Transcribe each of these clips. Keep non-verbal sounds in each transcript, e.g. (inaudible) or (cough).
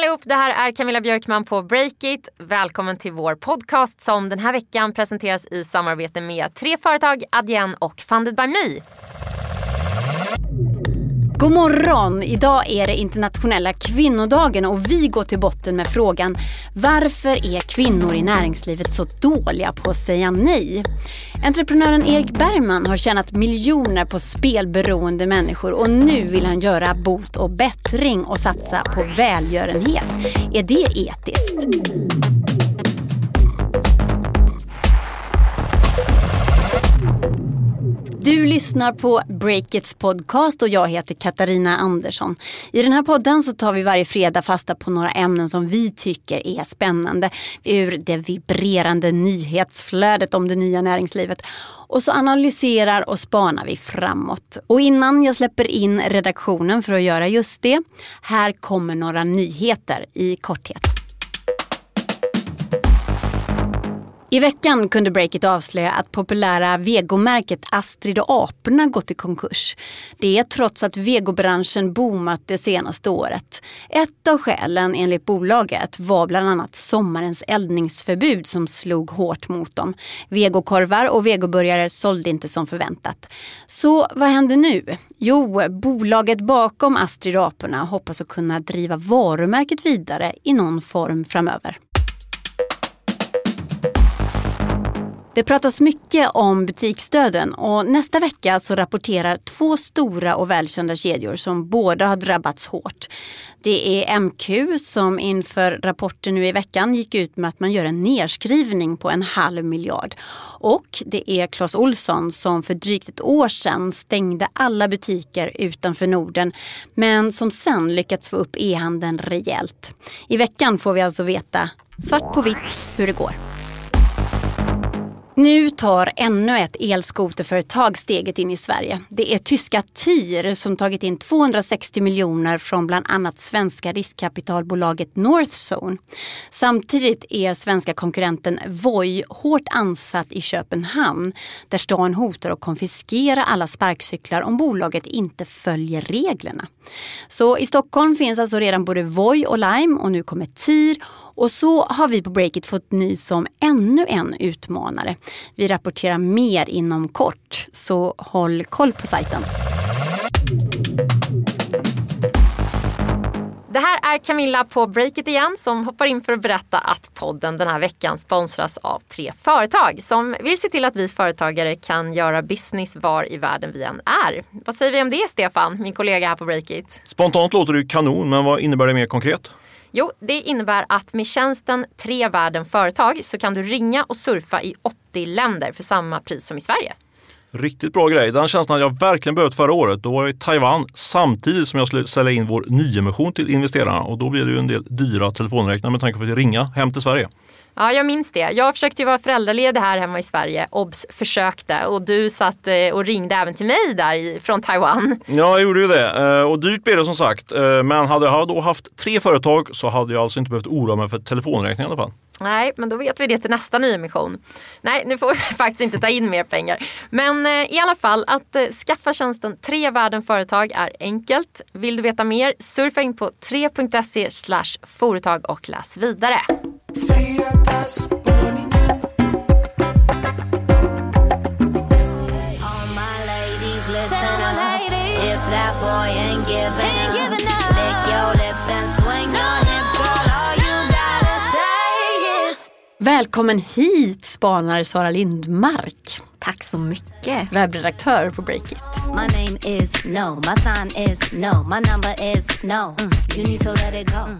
allihop, det här är Camilla Björkman på Breakit. Välkommen till vår podcast som den här veckan presenteras i samarbete med tre företag, Adyen och Funded by Me. God morgon! Idag är det internationella kvinnodagen och vi går till botten med frågan varför är kvinnor i näringslivet så dåliga på att säga nej? Entreprenören Erik Bergman har tjänat miljoner på spelberoende människor och nu vill han göra bot och bättring och satsa på välgörenhet. Är det etiskt? Du lyssnar på Breakits podcast och jag heter Katarina Andersson. I den här podden så tar vi varje fredag fasta på några ämnen som vi tycker är spännande ur det vibrerande nyhetsflödet om det nya näringslivet. Och så analyserar och spanar vi framåt. Och innan jag släpper in redaktionen för att göra just det, här kommer några nyheter i korthet. I veckan kunde Breakit avslöja att populära vegomärket Astrid och aporna gått i konkurs. Det är trots att vegobranschen boomat det senaste året. Ett av skälen enligt bolaget var bland annat sommarens eldningsförbud som slog hårt mot dem. Vegokorvar och vegoburgare sålde inte som förväntat. Så vad händer nu? Jo, bolaget bakom Astrid och aporna hoppas att kunna driva varumärket vidare i någon form framöver. Det pratas mycket om butiksdöden och nästa vecka så rapporterar två stora och välkända kedjor som båda har drabbats hårt. Det är MQ som inför rapporten nu i veckan gick ut med att man gör en nedskrivning på en halv miljard. Och det är Clas Olsson som för drygt ett år sedan stängde alla butiker utanför Norden men som sen lyckats få upp e-handeln rejält. I veckan får vi alltså veta svart på vitt hur det går. Nu tar ännu ett elskoterföretag steget in i Sverige. Det är tyska TIR som tagit in 260 miljoner från bland annat svenska riskkapitalbolaget Northzone. Samtidigt är svenska konkurrenten Voi hårt ansatt i Köpenhamn där stan hotar att konfiskera alla sparkcyklar om bolaget inte följer reglerna. Så i Stockholm finns alltså redan både Voi och Lime och nu kommer TIR och så har vi på Breakit fått nys om ännu en utmanare. Vi rapporterar mer inom kort, så håll koll på sajten. Det här är Camilla på Breakit igen som hoppar in för att berätta att podden den här veckan sponsras av tre företag som vill se till att vi företagare kan göra business var i världen vi än är. Vad säger vi om det Stefan, min kollega här på Breakit? Spontant låter det kanon, men vad innebär det mer konkret? Jo, det innebär att med tjänsten Tre världen företag så kan du ringa och surfa i 80 länder för samma pris som i Sverige. Riktigt bra grej. Den känslan hade jag verkligen behövt förra året. Då var jag i Taiwan samtidigt som jag skulle sälja in vår nyemission till investerarna och då blev det ju en del dyra telefonräkningar med tanke på att ringa hem till Sverige. Ja, jag minns det. Jag försökte ju vara föräldraledig här hemma i Sverige. Obs! Försökte. Och du satt eh, och ringde även till mig där från Taiwan. Ja, jag gjorde ju det. Eh, och dyrt blev det som sagt. Eh, men hade jag då haft tre företag så hade jag alltså inte behövt oroa mig för telefonräkning i alla fall. Nej, men då vet vi det till nästa nyemission. Nej, nu får vi (laughs) faktiskt inte ta in mer pengar. Men eh, i alla fall, att eh, skaffa tjänsten Tre världen företag är enkelt. Vill du veta mer, surfa in på 3.se företag och läs vidare. Välkommen hit spanare Sara Lindmark. Tack så mycket. Webbredaktör på Breakit. My name is no, my sign is no, my number is no. Mm. You need to let it go. Mm.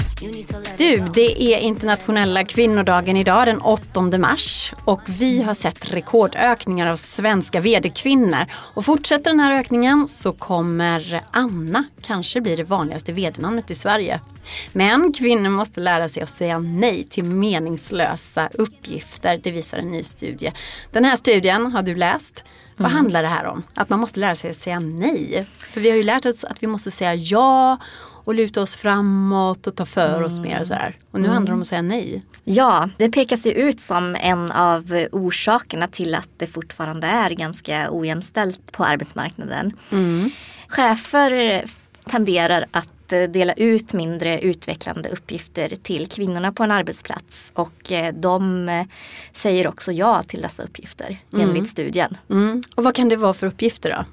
Du, det är internationella kvinnodagen idag den 8 mars och vi har sett rekordökningar av svenska vd-kvinnor. Och fortsätter den här ökningen så kommer Anna kanske bli det vanligaste vd-namnet i Sverige. Men kvinnor måste lära sig att säga nej till meningslösa uppgifter, det visar en ny studie. Den här studien har du läst. Vad mm. handlar det här om? Att man måste lära sig att säga nej. För vi har ju lärt oss att vi måste säga ja och luta oss framåt och ta för mm. oss mer. Och, sådär. och nu mm. handlar det om att säga nej. Ja, det pekas ju ut som en av orsakerna till att det fortfarande är ganska ojämställt på arbetsmarknaden. Mm. Chefer tenderar att dela ut mindre utvecklande uppgifter till kvinnorna på en arbetsplats. Och eh, de eh, säger också ja till dessa uppgifter enligt studien. Mm. Och vad kan det vara för uppgifter då?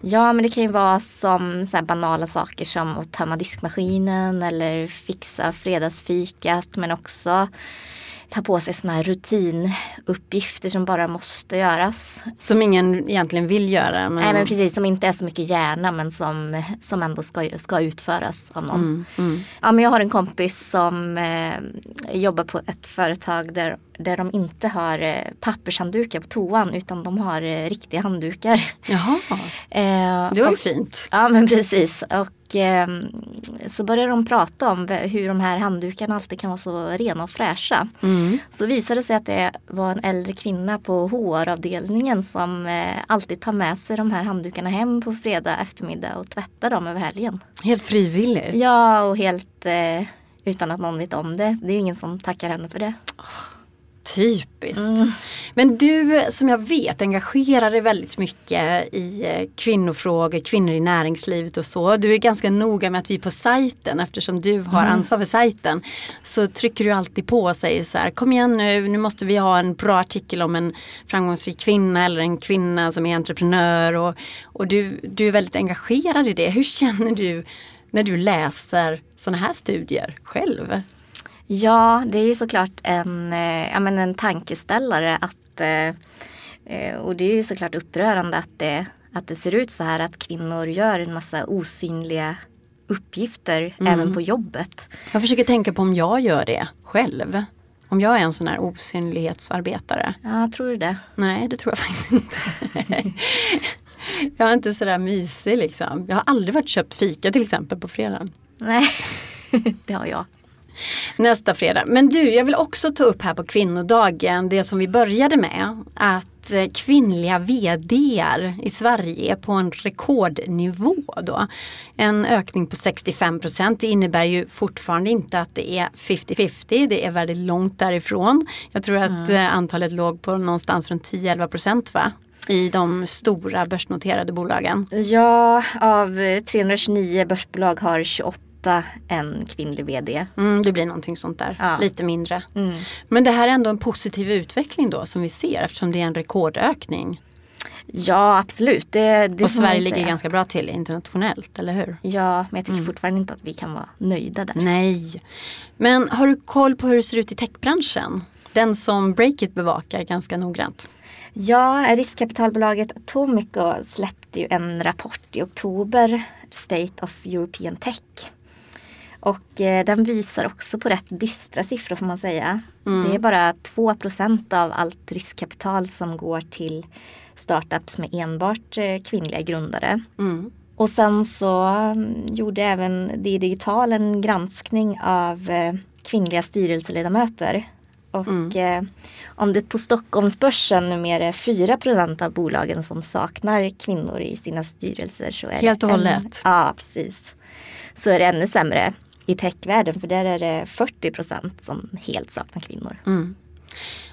Ja men det kan ju vara som så här banala saker som att tömma diskmaskinen eller fixa fredagsfikat men också ta på sig sådana här rutinuppgifter som bara måste göras. Som ingen egentligen vill göra. Men... Nej men precis, som inte är så mycket hjärna men som, som ändå ska, ska utföras av någon. Mm, mm. Ja, men jag har en kompis som eh, jobbar på ett företag där, där de inte har eh, pappershanddukar på toan utan de har eh, riktiga handdukar. Jaha, (laughs) eh, det var ju fint. Ja men precis. Och Ehm, så började de prata om hur de här handdukarna alltid kan vara så rena och fräscha. Mm. Så visade det sig att det var en äldre kvinna på HR-avdelningen som eh, alltid tar med sig de här handdukarna hem på fredag eftermiddag och tvättar dem över helgen. Helt frivilligt? Ja, och helt eh, utan att någon vet om det. Det är ju ingen som tackar henne för det. Typiskt. Mm. Men du som jag vet engagerar dig väldigt mycket i eh, kvinnofrågor, kvinnor i näringslivet och så. Du är ganska noga med att vi på sajten, eftersom du har mm. ansvar för sajten, så trycker du alltid på och säger så här, kom igen nu, nu måste vi ha en bra artikel om en framgångsrik kvinna eller en kvinna som är entreprenör. Och, och du, du är väldigt engagerad i det. Hur känner du när du läser sådana här studier själv? Ja, det är ju såklart en, eh, ja, men en tankeställare att eh, eh, och det är ju såklart upprörande att det, att det ser ut så här att kvinnor gör en massa osynliga uppgifter mm. även på jobbet. Jag försöker tänka på om jag gör det själv. Om jag är en sån här osynlighetsarbetare. Ja, tror du det? Nej, det tror jag faktiskt inte. jag är inte sådär mysig liksom. Jag har aldrig varit köpt fika till exempel på fredagen. Nej, (laughs) det har jag. Nästa fredag. Men du, jag vill också ta upp här på kvinnodagen det som vi började med. Att eh, kvinnliga VDR i Sverige är på en rekordnivå då. En ökning på 65 procent. Det innebär ju fortfarande inte att det är 50-50. Det är väldigt långt därifrån. Jag tror att mm. Eh, antalet låg på någonstans runt 10-11 procent va? i de stora börsnoterade bolagen? Ja, av 329 börsbolag har 28 åtta en kvinnlig VD. Mm, det blir någonting sånt där, ja. lite mindre. Mm. Men det här är ändå en positiv utveckling då som vi ser eftersom det är en rekordökning. Ja absolut. Det, det och Sverige ligger ganska bra till internationellt, eller hur? Ja, men jag tycker mm. fortfarande inte att vi kan vara nöjda där. Nej. Men har du koll på hur det ser ut i techbranschen? Den som Breakit bevakar ganska noggrant. Ja, riskkapitalbolaget Atomico släppte ju en rapport i oktober, State of European Tech. Och eh, den visar också på rätt dystra siffror får man säga. Mm. Det är bara 2% av allt riskkapital som går till startups med enbart eh, kvinnliga grundare. Mm. Och sen så um, gjorde även det Digital en granskning av eh, kvinnliga styrelseledamöter. Och mm. eh, om det på Stockholmsbörsen numera är 4% av bolagen som saknar kvinnor i sina styrelser så är Helt och hållet? ja, precis. Så är det ännu sämre i techvärlden för där är det 40 procent som helt saknar kvinnor. Mm.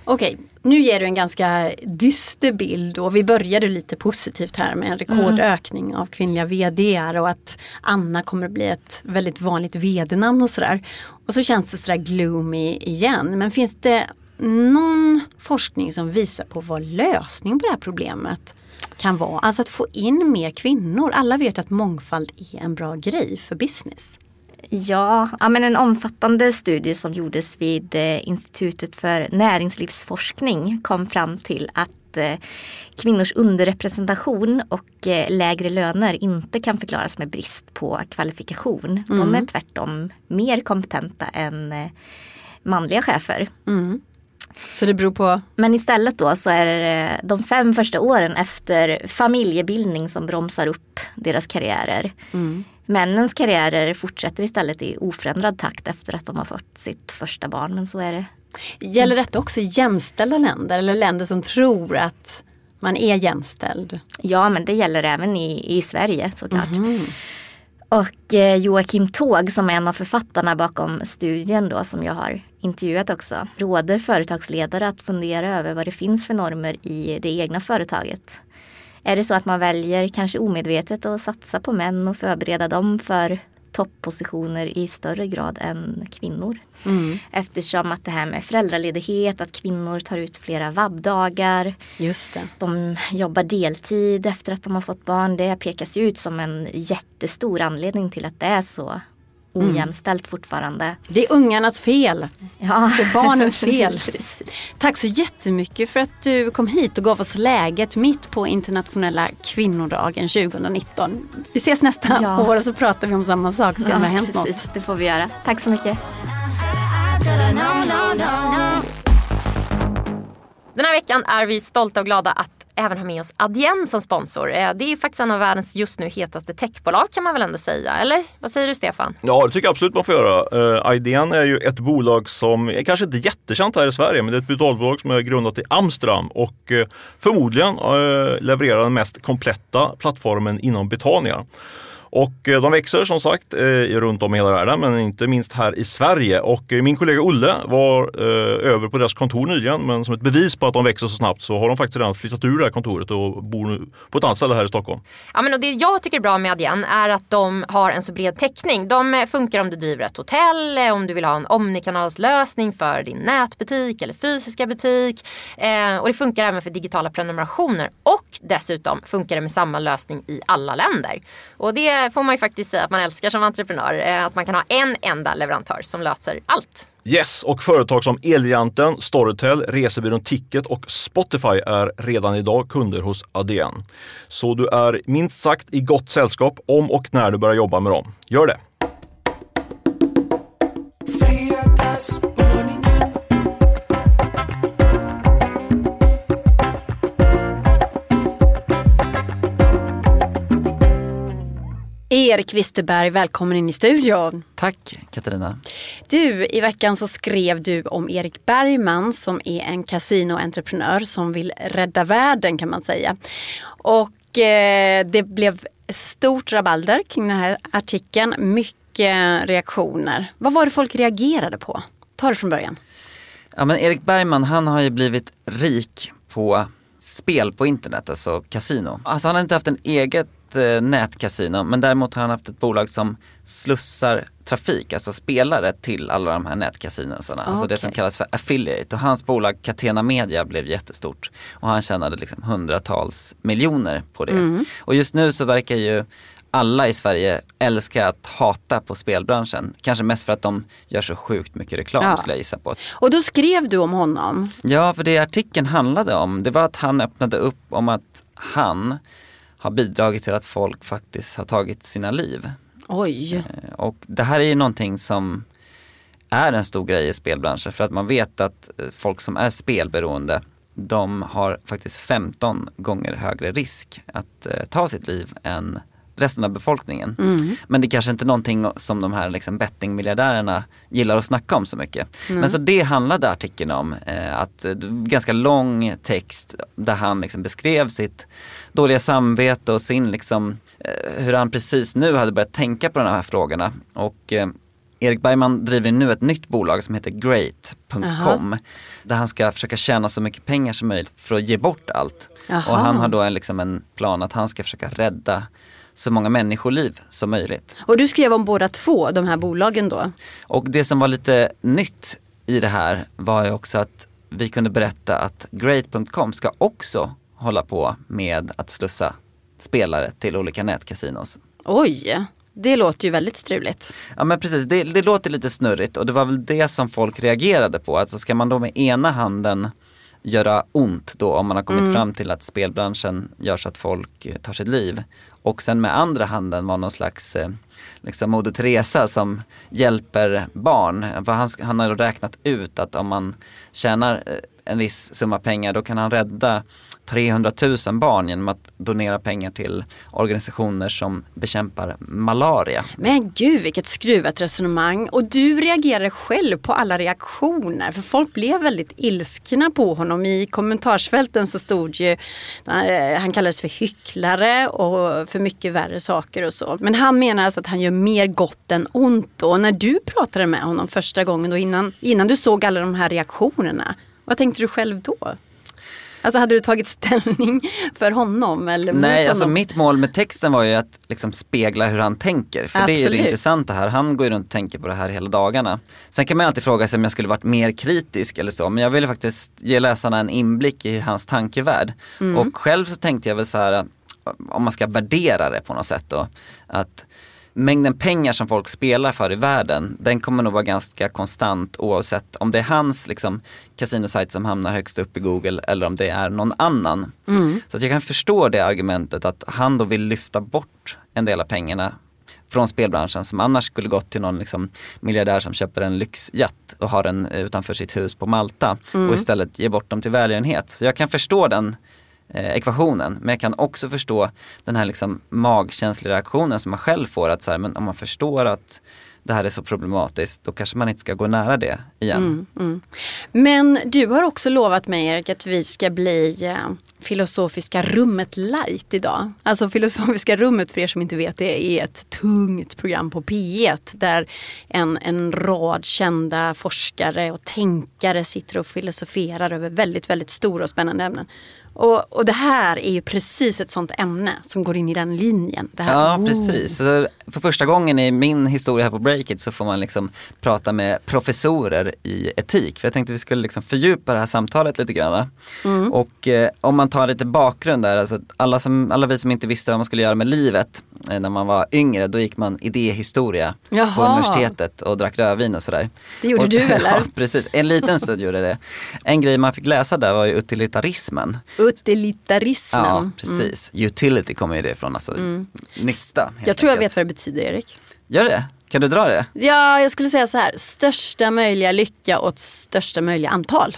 Okej, nu ger du en ganska dyster bild och vi började lite positivt här med en rekordökning mm. av kvinnliga VDR och att Anna kommer bli ett väldigt vanligt VD-namn och sådär. Och så känns det sådär gloomy igen. Men finns det någon forskning som visar på vad lösningen på det här problemet kan vara? Alltså att få in mer kvinnor. Alla vet att mångfald är en bra grej för business. Ja, ja men en omfattande studie som gjordes vid eh, Institutet för näringslivsforskning kom fram till att eh, kvinnors underrepresentation och eh, lägre löner inte kan förklaras med brist på kvalifikation. Mm. De är tvärtom mer kompetenta än manliga chefer. Mm. Så det beror på? Men istället då så är det de fem första åren efter familjebildning som bromsar upp deras karriärer. Mm. Männens karriärer fortsätter istället i oförändrad takt efter att de har fått sitt första barn. Men så är det. Gäller detta också jämställda länder eller länder som tror att man är jämställd? Ja men det gäller även i, i Sverige såklart. Mm. Och eh, Joakim Tåg som är en av författarna bakom studien då som jag har intervjuat också råder företagsledare att fundera över vad det finns för normer i det egna företaget. Är det så att man väljer, kanske omedvetet, att satsa på män och förbereda dem för topppositioner i större grad än kvinnor. Mm. Eftersom att det här med föräldraledighet, att kvinnor tar ut flera vabbdagar. Just det. De jobbar deltid efter att de har fått barn. Det pekas ut som en jättestor anledning till att det är så ojämställt fortfarande. Det är ungarnas fel. Ja. Det är barnens (laughs) fel. Tack så jättemycket för att du kom hit och gav oss läget mitt på internationella kvinnodagen 2019. Vi ses nästa ja. år och så pratar vi om samma sak och ser om det har hänt precis. något. Det får vi göra. Tack så mycket. Den här veckan är vi stolta och glada att även ha med oss Adyen som sponsor. Eh, det är faktiskt en av världens just nu hetaste techbolag kan man väl ändå säga, eller? Vad säger du Stefan? Ja, det tycker jag absolut man får göra. Eh, Adyen är ju ett bolag som är kanske inte jättekänt här i Sverige, men det är ett betalbolag som är grundat i Amsterdam och eh, förmodligen levererar den mest kompletta plattformen inom betalningar. Och eh, de växer som sagt eh, runt om i hela världen, men inte minst här i Sverige. Och eh, min kollega Olle var över på deras kontor nyligen, men som ett bevis på att de växer så snabbt så har de faktiskt redan flyttat ur det här kontoret och bor nu på ett annat ställe här i Stockholm. Ja, men och det jag tycker är bra med Adyen är att de har en så bred täckning. De funkar om du driver ett hotell, om du vill ha en omnikanalslösning för din nätbutik eller fysiska butik. och det funkar även för digitala prenumerationer och dessutom funkar det med samma lösning i alla länder. Och det får man ju faktiskt säga att man älskar som entreprenör. Eh, att man kan ha en enda leverantör som löser allt. Yes, och företag som Elgiganten, Storytel, Resebyrån Ticket och Spotify är redan idag kunder hos ADN. Så du är minst sagt i gott sällskap om och när du börjar jobba med dem. Gör det! Erik Wisterberg, välkommen in i studion. Tack Katarina. Du, i veckan så skrev du om Erik Bergman som är en kasinoentreprenör som vill rädda världen kan man säga. Och eh, det blev stort rabalder kring den här artikeln. Mycket reaktioner. Vad var det folk reagerade på? Ta det från början. Ja men Erik Bergman han har ju blivit rik på spel på internet, alltså kasino. Alltså han har inte haft en eget eh, nätkasino men däremot har han haft ett bolag som slussar trafik, alltså spelare till alla de här nätkasinorna. Okay. Alltså det som kallas för affiliate. Och hans bolag Catena Media blev jättestort. Och han tjänade liksom hundratals miljoner på det. Mm. Och just nu så verkar ju alla i Sverige älskar att hata på spelbranschen. Kanske mest för att de gör så sjukt mycket reklam ja. skulle jag gissa på. Och då skrev du om honom? Ja, för det artikeln handlade om, det var att han öppnade upp om att han har bidragit till att folk faktiskt har tagit sina liv. Oj! Eh, och det här är ju någonting som är en stor grej i spelbranschen för att man vet att eh, folk som är spelberoende de har faktiskt 15 gånger högre risk att eh, ta sitt liv än resten av befolkningen. Mm. Men det är kanske inte är någonting som de här liksom bettingmiljardärerna gillar att snacka om så mycket. Mm. Men så det handlade artikeln om. Eh, att, eh, ganska lång text där han liksom beskrev sitt dåliga samvete och sin liksom, eh, hur han precis nu hade börjat tänka på de här frågorna. Och eh, Erik Bergman driver nu ett nytt bolag som heter Great.com. Där han ska försöka tjäna så mycket pengar som möjligt för att ge bort allt. Aha. Och han har då en, liksom en plan att han ska försöka rädda så många människoliv som möjligt. Och du skrev om båda två, de här bolagen då? Och det som var lite nytt i det här var ju också att vi kunde berätta att Great.com ska också hålla på med att slussa spelare till olika nätkasinos. Oj! Det låter ju väldigt struligt. Ja men precis, det, det, låter lite snurrigt och det var väl det som folk reagerade på. Alltså ska man då med ena handen göra ont då om man har kommit mm. fram till att spelbranschen gör så att folk tar sitt liv och sen med andra handen var någon slags eh, liksom Moder Teresa som hjälper barn. För han, han har räknat ut att om man tjänar eh, en viss summa pengar då kan han rädda 300 000 barn genom att donera pengar till organisationer som bekämpar malaria. Men gud vilket skruvat resonemang. Och du reagerade själv på alla reaktioner. För folk blev väldigt ilskna på honom. I kommentarsfälten så stod ju, eh, han kallades för hycklare och för mycket värre saker och så. Men han menar alltså att han gör mer gott än ont. Och när du pratade med honom första gången då innan, innan du såg alla de här reaktionerna, vad tänkte du själv då? Alltså hade du tagit ställning för honom eller mot Nej, honom? alltså mitt mål med texten var ju att liksom spegla hur han tänker. För det är ju det Absolut. intressanta här. Han går ju runt och tänker på det här hela dagarna. Sen kan man alltid fråga sig om jag skulle varit mer kritisk eller så. Men jag ville faktiskt ge läsarna en inblick i hans tankevärld. Mm. Och själv så tänkte jag väl så här, om man ska värdera det på något sätt då. Att mängden pengar som folk spelar för i världen, den kommer nog vara ganska konstant oavsett om det är hans liksom, kasinosajt som hamnar högst upp i Google eller om det är någon annan. Så att jag kan förstå det argumentet att han då vill lyfta bort en del av pengarna från spelbranschen som annars skulle gått till någon liksom, miljardär som köper en lyxjatt och har den utanför sitt hus på Malta och istället ger bort dem till välgörenhet. Så jag kan förstå den eh, ekvationen men jag kan också förstå den här liksom, magkänsliga reaktionen som man själv får att så här, men om man förstår att det här är så problematiskt då kanske man inte ska gå nära det igen. Mm, mm. Men du har också lovat mig Erik att vi ska bli eh, Filosofiska rummet light idag. Alltså Filosofiska rummet för er som inte vet det är ett tungt program på P1 där en, en rad kända forskare och tänkare sitter och filosoferar över väldigt, väldigt stora och spännande ämnen. Och, och det här är ju precis ett sånt ämne som går in i den linjen. Ja oh. precis. Så för första gången i min historia här på Breakit så får man liksom prata med professorer i etik. För jag tänkte vi skulle liksom fördjupa det här samtalet lite grann. Mm. Och eh, om man tar lite bakgrund där, alltså alla, som, alla vi som inte visste vad man skulle göra med livet eh, när man var yngre, då gick man idéhistoria på Jaha. universitetet och drack rödvin och sådär. Det gjorde och, du, (laughs) eller? Ja precis, en liten stund gjorde det. En grej man fick läsa där var ju utilitarismen. Utilitarismen. Ja, precis. Utility kommer ju det ifrån, alltså nytta. Mm. Jag tror jag vet vad det betyder Erik. Gör det? Kan du dra det? Ja, jag skulle säga så här. Största möjliga lycka åt största möjliga antal.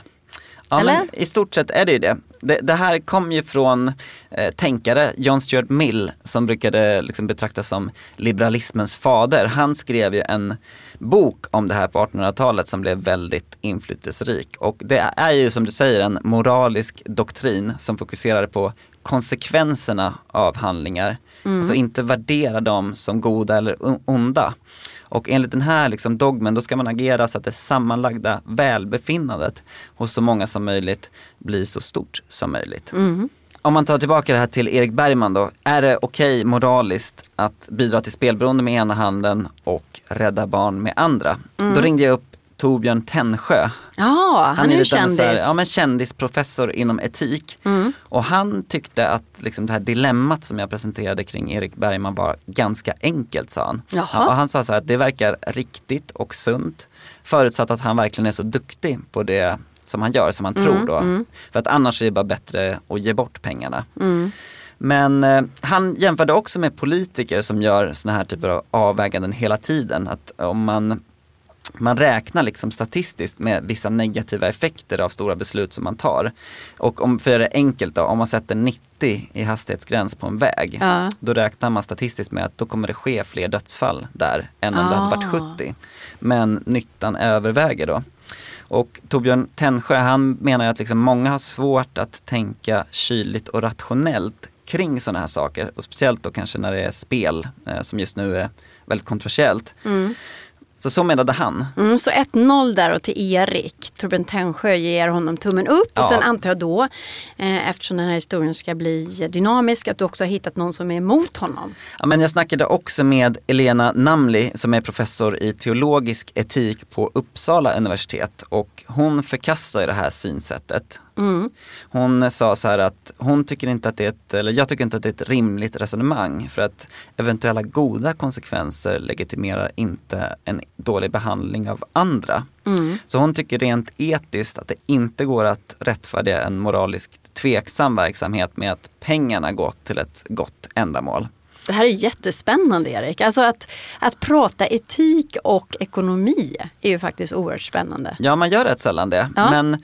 Ja, Eller? I stort sett är det ju det. Det, det här kom ju från eh, tänkare, John Stuart Mill, som brukade liksom betraktas som liberalismens fader. Han skrev ju en bok om det här på 1800-talet som blev väldigt inflytelserik. Och det är ju som du säger en moralisk doktrin som fokuserar på konsekvenserna av handlingar. Alltså inte värdera dem som goda eller onda. Och enligt den här liksom dogmen då ska man agera så att det sammanlagda välbefinnandet hos så många som möjligt blir så stort som möjligt. Om man tar tillbaka det här till Erik Bergman då. Är det okej moraliskt att bidra till spelberoende med ena handen och rädda barn med andra? Då ringde jag upp Torbjörn Tännsjö. Ja, han, är ju kändis. här- Ja men kändisprofessor inom etik. Och han tyckte att liksom det här dilemmat som jag presenterade kring Erik Bergman var ganska enkelt sa han. Jaha. Och han sa så här att det verkar riktigt och sunt. Förutsatt att han verkligen är så duktig på det som han gör, som han tror då. För att annars är det bara bättre att ge bort pengarna. Men eh, han jämförde också med politiker som gör såna här typer av avväganden hela tiden. Att om man man räknar liksom statistiskt med vissa negativa effekter av stora beslut som man tar. Och om, för att göra det enkelt då, om man sätter 90 i hastighetsgräns på en väg, Ja. då räknar man statistiskt med att då kommer det ske fler dödsfall där än om det hade varit Ah. 70. Men nyttan överväger då. Och Torbjörn Tännsjö han menar att liksom många har svårt att tänka kyligt och rationellt kring sådana här saker. Och speciellt då kanske när det är spel eh, som just nu är väldigt kontroversiellt. Så så menade han. Mm, så 1-0 där och till Erik. Torbjörn Tännsjö ger honom tummen upp. Och Ja. sen antar jag då, eh, eftersom den här historien ska bli dynamisk, att du också har hittat någon som är emot honom. Ja, men jag snackade också med Elena Namli som är professor i teologisk etik på Uppsala universitet och hon förkastar det här synsättet. Hon sa så här att hon tycker inte att det är ett, eller jag tycker inte att det är ett rimligt resonemang för att eventuella goda konsekvenser legitimerar inte en dålig behandling av andra. Så hon tycker rent etiskt att det inte går att rättfärdiga en moraliskt tveksam verksamhet med att pengarna gått till ett gott ändamål. Det här är jättespännande Erik. Alltså att, att prata etik och ekonomi är ju faktiskt oerhört spännande. Ja, man gör rätt sällan det. Ja. Men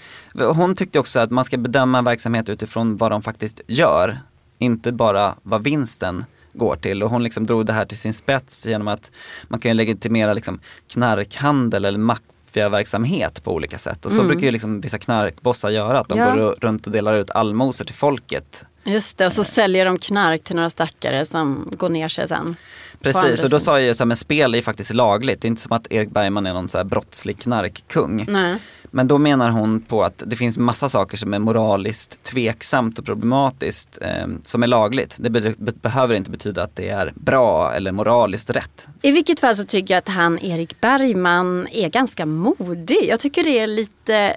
hon tyckte också att man ska bedöma verksamhet utifrån vad de faktiskt gör. Inte bara vad vinsten går till. Och hon liksom drog det här till sin spets genom att man kan legitimera liksom knarkhandel eller maffiaverksamhet på olika sätt. Och så brukar ju liksom vissa knarkbossar göra, att de Mm. Ja. går runt och delar ut allmosor till folket. Just det, och så säljer de knark till några stackare som går ner sig sen. Precis, och då sa jag ju så här, men spel är faktiskt lagligt. Det är inte som att Erik Bergman är någon så här brottslig knarkkung. Nej. Men då menar hon på att det finns massa saker som är moraliskt tveksamt och problematiskt eh, som är lagligt. Det be be behöver inte betyda att det är bra eller moraliskt rätt. I vilket fall så tycker jag att han Erik Bergman är ganska modig. Jag tycker det är lite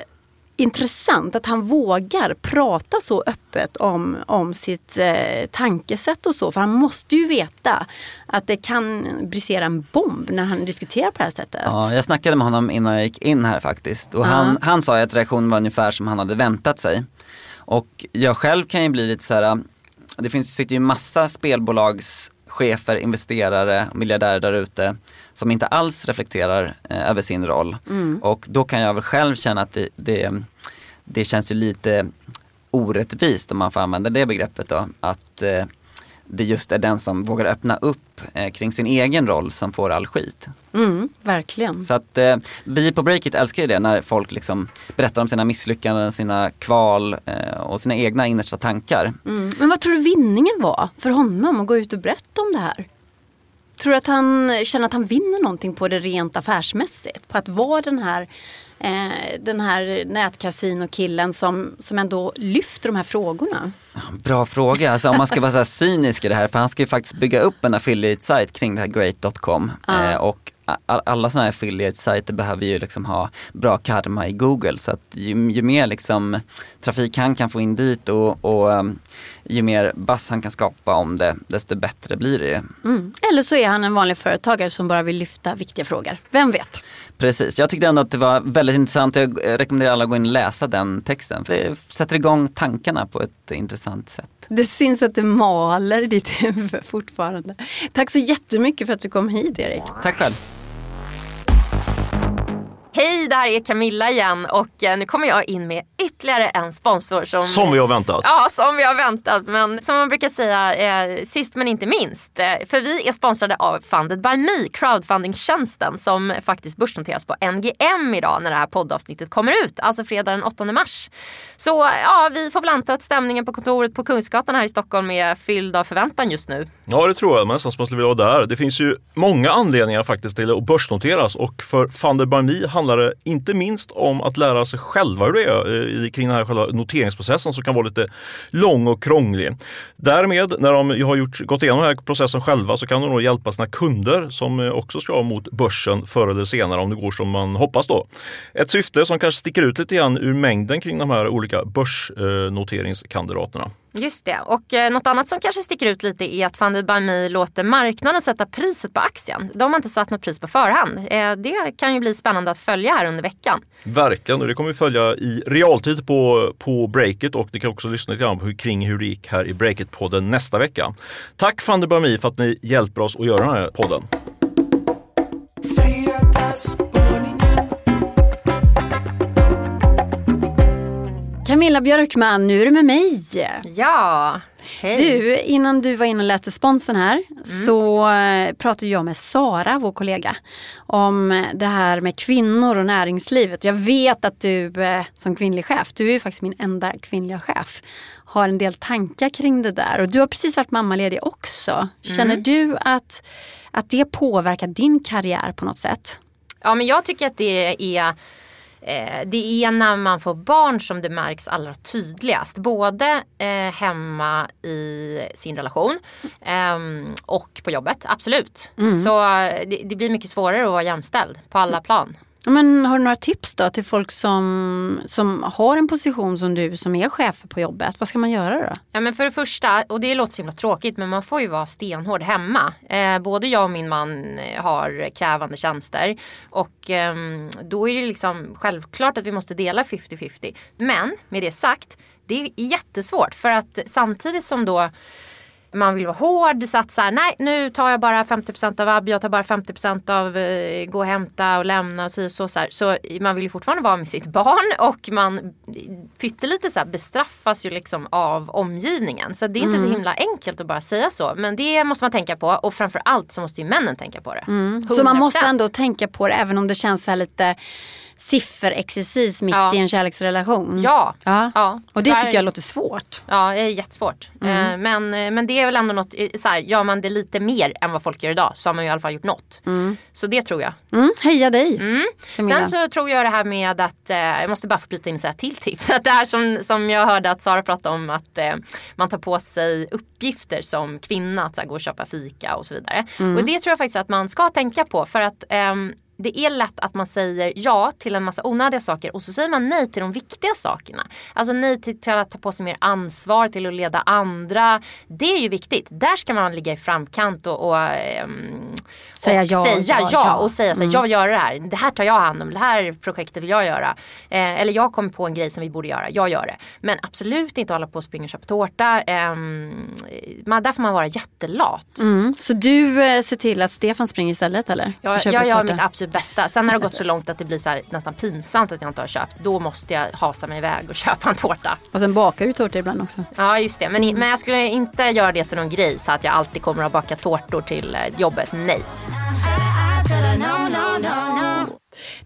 intressant att han vågar prata så öppet om, om sitt eh, tankesätt och så. För han måste ju veta att det kan brisera en bomb när han diskuterar på det här sättet. Ja, jag snackade med honom innan jag gick in här faktiskt. Och han, han sa att reaktionen var ungefär som han hade väntat sig. Och jag själv kan ju bli lite så här, det finns, sitter ju massa spelbolagschefer, investerare, miljardärer där ute som inte alls reflekterar eh, över sin roll. Mm. Och då kan jag väl själv känna att det, det, det känns ju lite orättvist om man får använda det begreppet då. Att eh, det just är den som vågar öppna upp eh, kring sin egen roll som får all skit. Mm, verkligen. Så att eh, vi på Breakit älskar ju det när folk liksom berättar om sina misslyckanden, sina kval eh, och sina egna innersta tankar. Mm. Men vad tror du vinningen var för honom att gå ut och berätta om det här? Tror du att han känner att han vinner någonting på det rent affärsmässigt? På att vara den här, eh, den här nätkasinokillen som, som ändå lyfter de här frågorna? Bra fråga, alltså om man ska vara så cynisk i det här, för han ska ju faktiskt bygga upp en affiliate-sajt kring det här great.com. Ja. Eh, och alla sådana här affiliate-sajter behöver ju liksom ha bra karma i Google. Så att ju, ju mer liksom trafik han kan få in dit och, och um, ju mer buzz han kan skapa om det, desto bättre blir det. Mm. Eller så är han en vanlig företagare som bara vill lyfta viktiga frågor. Vem vet? Precis, jag tyckte ändå att det var väldigt intressant jag rekommenderar alla att gå in och läsa den texten. För det sätter igång tankarna på ett intressant sätt. Det syns att det maler i ditt huvud fortfarande. Tack så jättemycket för att du kom hit Erik. Tack själv! Hej, det här är Camilla igen och eh, nu kommer jag in med ytterligare en sponsor som... Som vi har väntat. Ja, som vi har väntat. Men som man brukar säga, eh, sist men inte minst. Eh, för vi är sponsrade av Funded by Me, crowdfunding-tjänsten som faktiskt börsnoteras på NGM idag när det här poddavsnittet kommer ut. Alltså fredag den 8 mars. Så ja, vi får väl anta att stämningen på kontoret på Kungsgatan här i Stockholm är fylld av förväntan just nu. Ja, det tror jag. Man nästan som man skulle vilja vara där. Det finns ju många anledningar faktiskt till att börsnoteras och för Funded by Me handlar det inte minst om att lära sig själva hur det är eh, kring den här själva noteringsprocessen som kan vara lite lång och krånglig. Därmed, när de har gjort, gått igenom den här processen själva så kan de då hjälpa sina kunder som eh, också ska mot börsen förr eller senare om det går som man hoppas då. Ett syfte som kanske sticker ut lite grann ur mängden kring de här olika börsnoteringskandidaterna. Just det. Och eh, något annat som kanske sticker ut lite är att Funded by Me låter marknaden sätta priset på aktien. De har inte satt något pris på förhand. Eh, det kan ju bli spännande att följa här under veckan. Verkligen, och det kommer vi följa i realtid på, på Breakit och ni kan också lyssna lite grann på hur, kring hur det gick här i Breakit-podden nästa vecka. Tack Fanny Bami för att ni hjälper oss att göra den här podden. Camilla Björkman, nu är du med mig. Ja, hej. Du, innan du var inne och läste sponsen här så eh, pratade jag med Sara, vår kollega, om det här med kvinnor och näringslivet. Jag vet att du eh, som kvinnlig chef, du är ju faktiskt min enda kvinnliga chef, har en del tankar kring det där. Och du har precis varit mammaledig också. Känner du att, att det påverkar din karriär på något sätt? Ja, men jag tycker att det är eh, det är när man får barn som det märks allra tydligast. Både eh, hemma i sin relation ehm, och på jobbet, absolut. Så eh, det, det blir mycket svårare att vara jämställd på alla plan. Men har du några tips då till folk som, som har en position som du som är chef på jobbet? Vad ska man göra då? Ja, men för det första, och det låter så himla tråkigt men man får ju vara stenhård hemma. Eh, både jag och min man eh, har krävande tjänster och eh, då är det liksom självklart att vi måste dela 50-50. Men med det sagt, det är jättesvårt för att samtidigt som då man vill vara hård så här, nej nu tar jag bara 50% av vab, jag tar bara 50% av eh, gå och hämta och lämna och så, så, så, så man vill ju fortfarande vara med sitt (laughs) barn och man pyttelite så här bestraffas ju liksom av omgivningen. Så det är inte så himla enkelt att bara säga så. Men det måste man tänka på och framförallt så måste ju männen tänka på det. Så man måste 100%. ändå tänka på det även om det känns så här lite sifferexercis mitt Ja. i en kärleksrelation. Ja. ja. ja. Och det tycker jag låter svårt. Ja, det är jättesvårt. Mm. Eh, Men, eh, men det är väl ändå något, eh, så här, gör man det lite mer än vad folk gör idag så har man ju i alla fall gjort något. Så det tror jag. Mm, heja dig Camilla. Sen så tror jag det här med att, eh, jag måste bara få bryta in och säga till tips. (laughs) Att det här som, som jag hörde att Sara pratade om att eh, man tar på sig uppgifter som kvinna att så här, gå och köpa fika och så vidare. Och det tror jag faktiskt att man ska tänka på för att ehm, det är lätt att man säger ja till en massa onödiga saker och så säger man nej till de viktiga sakerna. Alltså nej till, till att ta på sig mer ansvar, till att leda andra. Det är ju viktigt. Där ska man ligga i framkant och, och, ehm, Säga och ja, säga ja, ja, ja. och säga så här, jag göra det här. Det här tar jag hand om. Det här projektet vill jag göra. Eh, eller jag kommer på en grej som vi borde göra. Jag gör det. Men absolut inte hålla på och springa och köpa tårta. Ehm, man, där får man vara jättelat. Mm. Så du eh, ser till att Stefan springer istället eller? Och Jag, gör mitt absolut bästa. Sen när det har gått så långt att det blir så här, nästan pinsamt att jag inte har köpt. Då måste jag hasa mig iväg och (laughs) köpa en tårta. Och sen bakar du tårta ibland också. Ja just det. Men, men jag skulle inte göra det till någon grej så att jag alltid kommer att baka tårtor till eh, jobbet. Nej.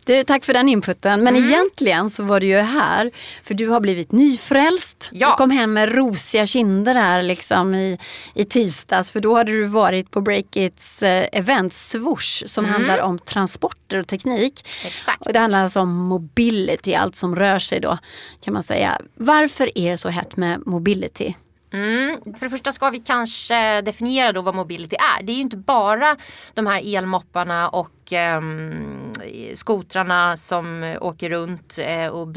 Du, tack för den inputen. Men Mm. egentligen så var du ju här för du har blivit nyfrälst. Ja. Du kom hem med rosiga kinder här liksom i, i tisdags. För då hade du varit på Breakits eh, event Swoosh som handlar om transporter och teknik. Mm. Exakt. Och det handlar alltså om mobility, allt som rör sig då kan man säga. Varför är det så hett med mobility? Mm. För det första ska vi kanske definiera då vad mobility är. Det är ju inte bara de här elmopparna och ehm, skotrarna som åker runt eh, och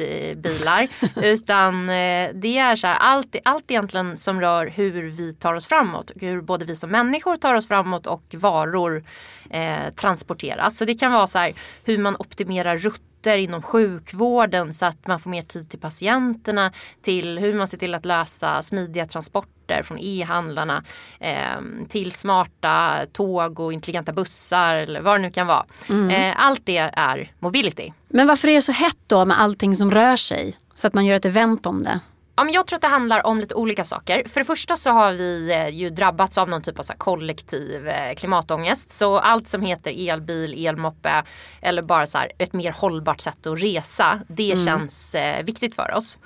eh, bilar. (laughs) utan eh, det är så här, allt, allt egentligen som rör hur vi tar oss framåt. Hur både vi som människor tar oss framåt och varor eh, transporteras. Så det kan vara så här hur man optimerar rutter inom sjukvården så att man får mer tid till patienterna. Till hur man ser till att lösa smidiga transporter från e-handlarna eh, till smarta tåg och intelligenta bussar eller vad det nu kan vara. Eh, allt det är mobility. Men varför är det så hett då med allting som rör sig? Så att man gör ett event om det. Ja, men jag tror att det handlar om lite olika saker. För det första så har vi eh, ju drabbats av någon typ av så kollektiv eh, klimatångest. Så allt som heter elbil, elmoppe eller bara så ett mer hållbart sätt att resa. Det känns eh, viktigt för oss.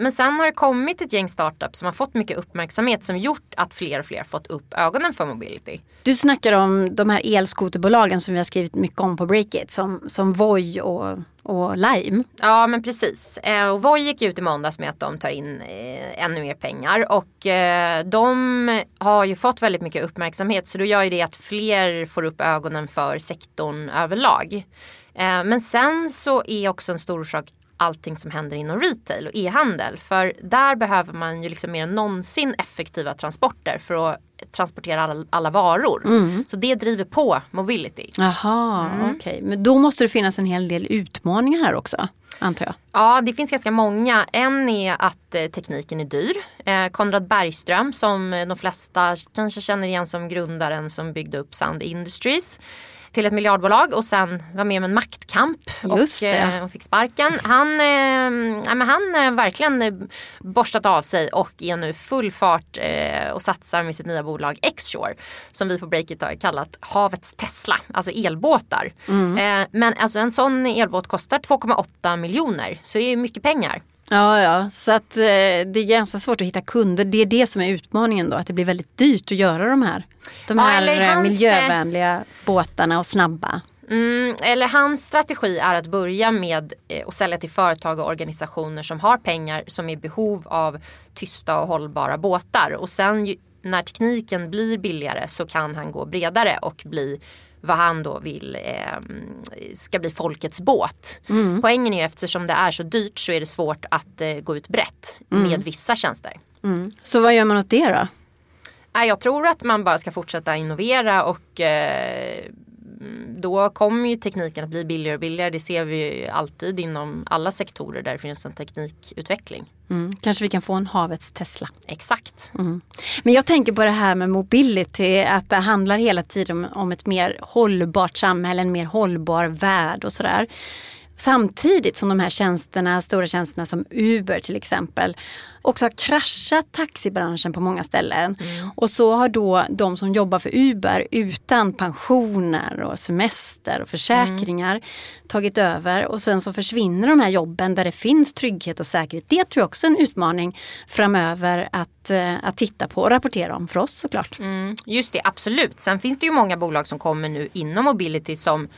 Men sen har det kommit ett gäng startups som har fått mycket uppmärksamhet som gjort att fler och fler fått upp ögonen för mobility. Du snackar om de här elskoterbolagen som vi har skrivit mycket om på Breakit som, som Voi och, och Lime. Ja men precis. Eh, och Voi gick ut i måndags med att de tar in eh, ännu mer pengar och eh, de har ju fått väldigt mycket uppmärksamhet så då gör ju det att fler får upp ögonen för sektorn överlag. Men sen så är också en stor orsak allting som händer inom retail och e-handel. För där behöver man ju liksom mer än någonsin effektiva transporter för att transportera alla, alla varor. Så det driver på mobility. Jaha, Mm. okej. Men då måste det finnas en hel del utmaningar här också, antar jag. Ja, det finns ganska många. En är att eh, tekniken är dyr. Eh, Konrad Bergström som de flesta kanske känner igen som grundaren som byggde upp Sound Industries till ett miljardbolag och sen var med om en maktkamp Just och, eh, och fick sparken. Han, eh, ja, men han har verkligen eh, borstat av sig och är nu full fart eh, och satsar med sitt nya bolag Xshore som vi på Breakit har kallat havets Tesla, alltså elbåtar. Eh, men alltså en sån elbåt kostar 2,8 miljoner så det är mycket pengar. Ja, ja, så att eh, det är ganska svårt att hitta kunder. Det är det som är utmaningen då, att det blir väldigt dyrt att göra de här. De Ja, här eh, hans, miljövänliga båtarna och snabba. Mm, eller hans strategi är att börja med eh, att sälja till företag och organisationer som har pengar som är i behov av tysta och hållbara båtar. Och sen när tekniken blir billigare så kan han gå bredare och bli vad han då vill eh, ska bli folkets båt. Poängen är ju eftersom det är så dyrt så är det svårt att eh, gå ut brett med vissa tjänster. Mm. Så vad gör man åt det då? Jag tror att man bara ska fortsätta innovera och eh, då kommer ju tekniken att bli billigare och billigare. Det ser vi ju alltid inom alla sektorer där det finns en teknikutveckling. Mm. Kanske vi kan få en havets Tesla. Exakt. Men jag tänker på det här med mobility, att det handlar hela tiden om, om ett mer hållbart samhälle, en mer hållbar värld och sådär. Samtidigt som de här tjänsterna, stora tjänsterna som Uber till exempel, också har kraschat taxibranschen på många ställen. Mm. Och så har då de som jobbar för Uber utan pensioner och semester och försäkringar mm. tagit över och sen så försvinner de här jobben där det finns trygghet och säkerhet. Det tror jag också är en utmaning framöver att, eh, att titta på och rapportera om för oss såklart. Mm. Just det, absolut. Sen finns det ju många bolag som kommer nu inom mobility som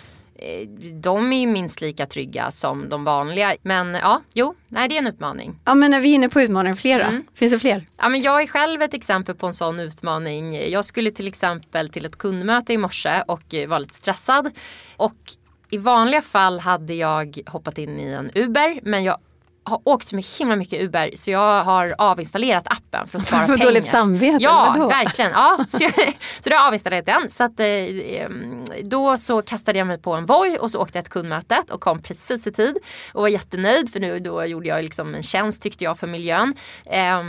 de är ju minst lika trygga som de vanliga. Men ja, jo, nej det är en utmaning. Ja men är vi inne på utmaningar, flera? Mm. Finns det fler? Ja men jag är själv ett exempel på en sån utmaning. Jag skulle till exempel till ett kundmöte i morse och var lite stressad. Och i vanliga fall hade jag hoppat in i en Uber men jag har åkt så himla mycket Uber så jag har avinstallerat appen för att spara (laughs) pengar. Dåligt samvete? Ja, verkligen. Ja, så, jag, (laughs) så då har jag avinstallerat den. Så att, eh, då så kastade jag mig på en Voi och så åkte jag till kundmötet och kom precis i tid. Och var jättenöjd för nu då gjorde jag liksom en tjänst tyckte jag för miljön. Eh,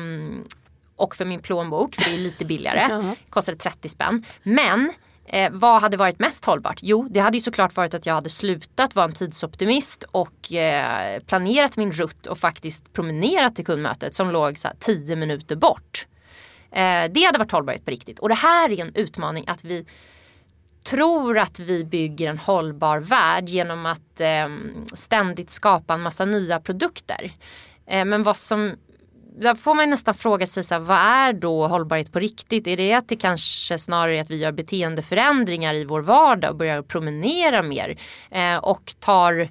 och för min plånbok för det är lite billigare. (laughs) Kostade 30 spänn. Men Eh, vad hade varit mest hållbart? Jo, det hade ju såklart varit att jag hade slutat vara en tidsoptimist och eh, planerat min rutt och faktiskt promenerat till kundmötet som låg så 10 minuter bort. Eh, det hade varit hållbarhet på riktigt. Och det här är en utmaning att vi tror att vi bygger en hållbar värld genom att eh, ständigt skapa en massa nya produkter. Eh, men vad som där får man nästan fråga sig så här, vad är då hållbarhet på riktigt? Är det att det kanske snarare är att vi gör beteendeförändringar i vår vardag och börjar promenera mer eh, och tar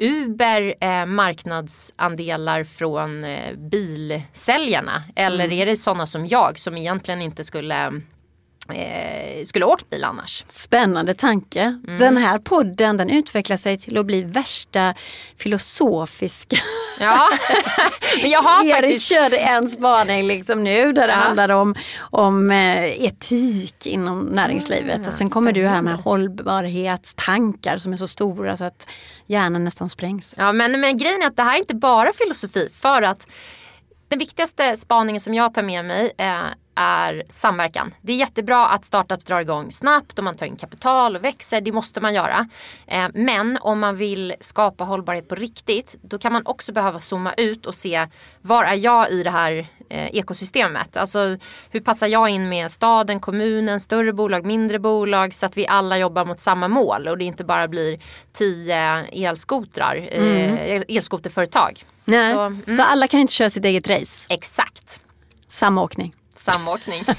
Uber eh, marknadsandelar från eh, bilsäljarna? Eller mm. är det sådana som jag som egentligen inte skulle eh, skulle åkt bil annars. Spännande tanke. Mm. Den här podden den utvecklar sig till att bli värsta filosofiska. Ja, (laughs) men jag har Erik faktiskt... körde en spaning liksom nu där det ja. handlar om, om eh, etik inom näringslivet. Mm, och sen kommer du här med hållbarhetstankar som är så stora så att hjärnan nästan sprängs. Ja men, men grejen är att det här är inte bara filosofi för att den viktigaste spaningen som jag tar med mig eh, är samverkan. Det är jättebra att startups drar igång snabbt och man tar in kapital och växer. Det måste man göra. Eh, men om man vill skapa hållbarhet på riktigt då kan man också behöva zooma ut och se var är jag i det här eh, ekosystemet. Alltså hur passar jag in med staden, kommunen, större bolag, mindre bolag så att vi alla jobbar mot samma mål och det inte bara blir tio elskotrar, mm. elskoterföretag. Nej. Så, mm. så alla kan inte köra sitt eget race? Exakt. Samåkning. Samåkning. (laughs)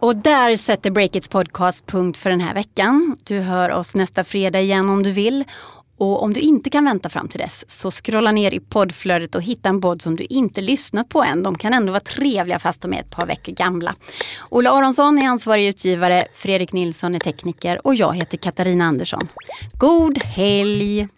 Och där sätter Breakits podcast punkt för den här veckan. Du hör oss nästa fredag igen om du vill. Och om du inte kan vänta fram till dess så scrolla ner i poddflödet och hitta en podd som du inte lyssnat på än. De kan ändå vara trevliga fast de är ett par veckor gamla. Ola Aronsson är ansvarig utgivare, Fredrik Nilsson är tekniker och jag heter Katarina Andersson. God helg!